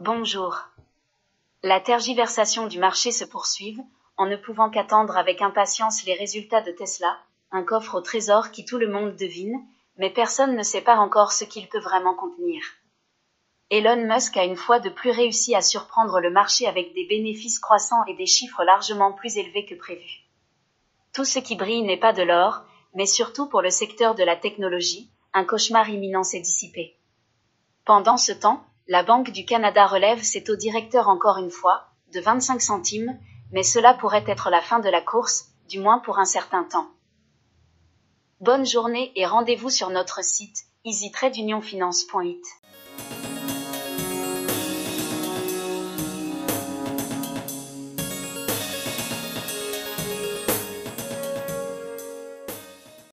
Bonjour. La tergiversation du marché se poursuit, en ne pouvant qu'attendre avec impatience les résultats de Tesla, un coffre au trésor qui tout le monde devine, mais personne ne sait pas encore ce qu'il peut vraiment contenir. Elon Musk a une fois de plus réussi à surprendre le marché avec des bénéfices croissants et des chiffres largement plus élevés que prévu. Tout ce qui brille n'est pas de l'or, mais surtout pour le secteur de la technologie, un cauchemar imminent s'est dissipé. Pendant ce temps, la Banque du Canada relève ses taux directeurs encore une fois, de 25 centimes, mais cela pourrait être la fin de la course, du moins pour un certain temps. Bonne journée et rendez-vous sur notre site easytradeunionfinance.it.